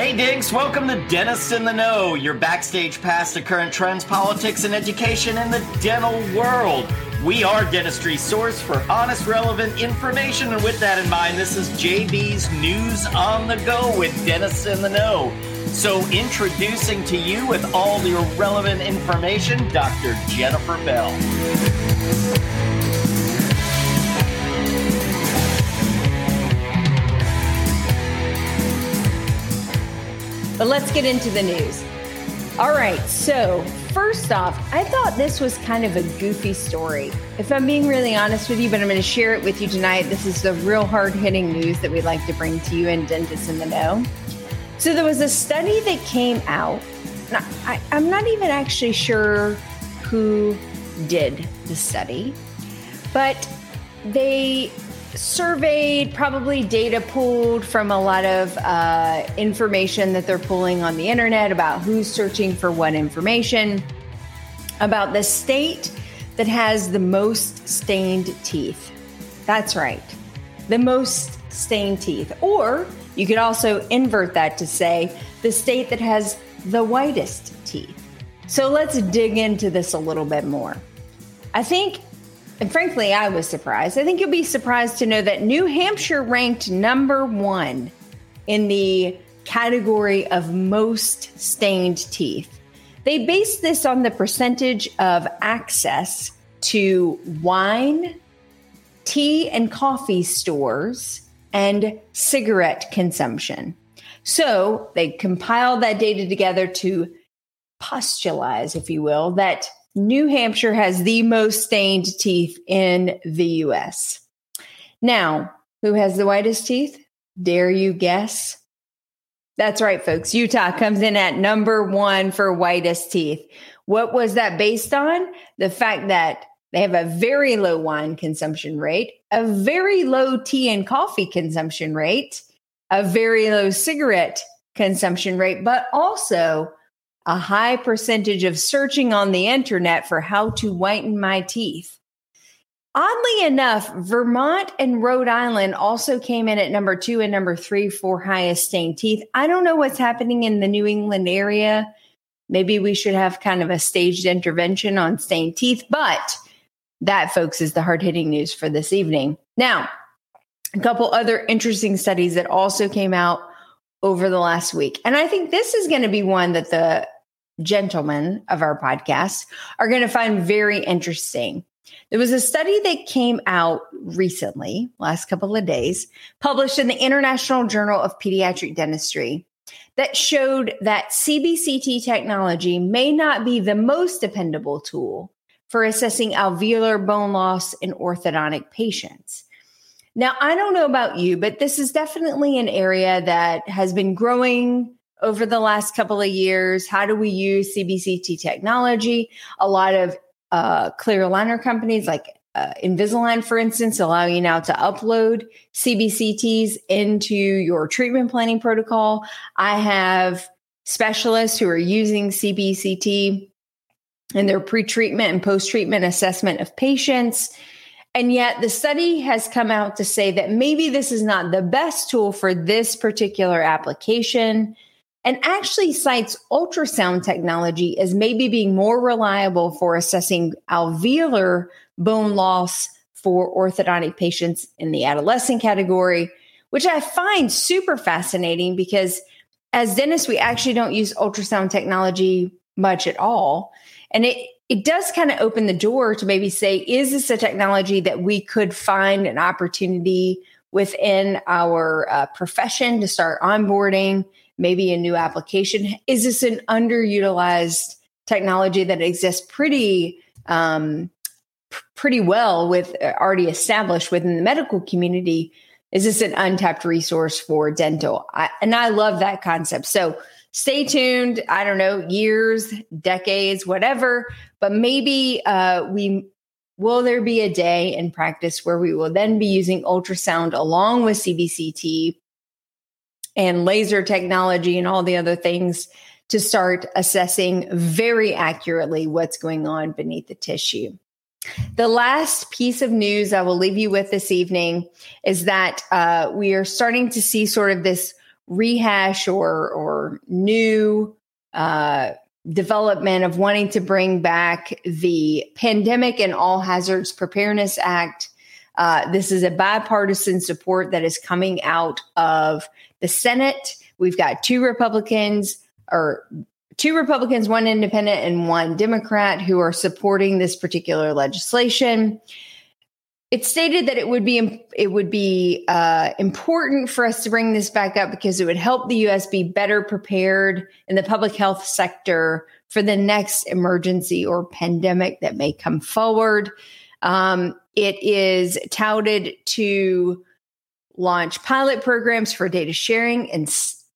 Hey Dinks, welcome to Dentists in the Know, your backstage pass to current trends, politics, and education in the dental world. We are dentistry source for honest, relevant information. And with that in mind, this is JB's News on the Go with Dentists in the Know. So, introducing to you with all the relevant information, Dr. Jennifer Bell. Let's get into the news. All right, so first off, I thought this was kind of a goofy story. If I'm being really honest with you, but I'm going to share it with you tonight. This is the real hard hitting news that we'd like to bring to you and Dentists in the Know. So there was a study that came out. I, I'm not even actually sure who did the study, but they surveyed, probably data pulled from a lot of uh, information that they're pulling on the internet about who's searching for what information, about the state that has the most stained teeth. That's right, the most stained teeth. Or you could also invert that to say the state that has the whitest teeth. So let's dig into this a little bit more. I think and frankly, I was surprised. I think you'll be surprised to know that New Hampshire ranked number one in the category of most stained teeth. They based this on the percentage of access to wine, tea, and coffee stores and cigarette consumption. So they compiled that data together to postulize, if you will, that New Hampshire has the most stained teeth in the US. Now, who has the whitest teeth? Dare you guess? That's right, folks. Utah comes in at number one for whitest teeth. What was that based on? The fact that they have a very low wine consumption rate, a very low tea and coffee consumption rate, a very low cigarette consumption rate, but also a high percentage of searching on the internet for how to whiten my teeth. Oddly enough, Vermont and Rhode Island also came in at number two and number three for highest stained teeth. I don't know what's happening in the New England area. Maybe we should have kind of a staged intervention on stained teeth, but that, folks, is the hard hitting news for this evening. Now, a couple other interesting studies that also came out over the last week. And I think this is going to be one that the gentlemen of our podcast are going to find very interesting. There was a study that came out recently, last couple of days, published in the International Journal of Pediatric Dentistry that showed that CBCT technology may not be the most dependable tool for assessing alveolar bone loss in orthodontic patients. Now, I don't know about you, but this is definitely an area that has been growing over the last couple of years. How do we use CBCT technology? A lot of uh, clear aligner companies like uh, Invisalign, for instance, allow you now to upload CBCTs into your treatment planning protocol. I have specialists who are using CBCT in their pre treatment and post treatment assessment of patients. And yet, the study has come out to say that maybe this is not the best tool for this particular application and actually cites ultrasound technology as maybe being more reliable for assessing alveolar bone loss for orthodontic patients in the adolescent category, which I find super fascinating because as dentists, we actually don't use ultrasound technology much at all. And it, it does kind of open the door to maybe say, is this a technology that we could find an opportunity within our uh, profession to start onboarding maybe a new application? Is this an underutilized technology that exists pretty um, pretty well with uh, already established within the medical community? Is this an untapped resource for dental? I, and I love that concept. So stay tuned. I don't know, years, decades, whatever, but maybe uh, we will there be a day in practice where we will then be using ultrasound along with CBCT and laser technology and all the other things to start assessing very accurately what's going on beneath the tissue. The last piece of news I will leave you with this evening is that uh, we are starting to see sort of this rehash or or new uh, development of wanting to bring back the Pandemic and All Hazards Preparedness Act. Uh, this is a bipartisan support that is coming out of the Senate. We've got two Republicans or two Republicans, one independent, and one Democrat who are supporting this particular legislation. It stated that it would be it would be uh, important for us to bring this back up because it would help the U.S. be better prepared in the public health sector for the next emergency or pandemic that may come forward. Um, it is touted to launch pilot programs for data sharing and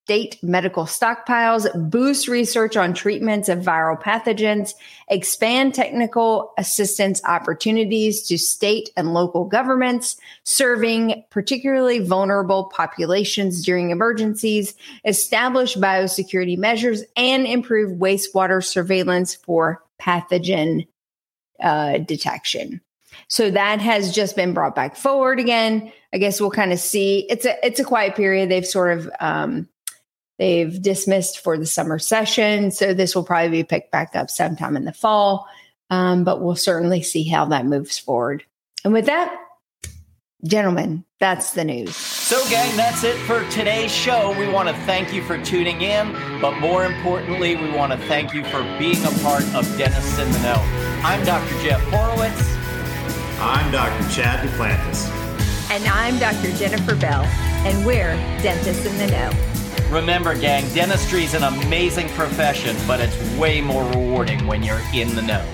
state medical stockpiles, boost research on treatments of viral pathogens, expand technical assistance opportunities to state and local governments, serving particularly vulnerable populations during emergencies, establish biosecurity measures, and improve wastewater surveillance for pathogen uh, detection. So that has just been brought back forward again. I guess we'll kind of see. It's a it's a quiet period. They've sort of um, They've dismissed for the summer session. So this will probably be picked back up sometime in the fall. Um, but we'll certainly see how that moves forward. And with that, gentlemen, that's the news. So, gang, that's it for today's show. We want to thank you for tuning in, but more importantly, we want to thank you for being a part of Dentists in the Know. I'm Dr. Jeff Horowitz. I'm Dr. Chad Duplantis. And I'm Dr. Jennifer Bell, and we're Dentists in the Know. Remember, gang, dentistry is an amazing profession, but it's way more rewarding when you're in the know.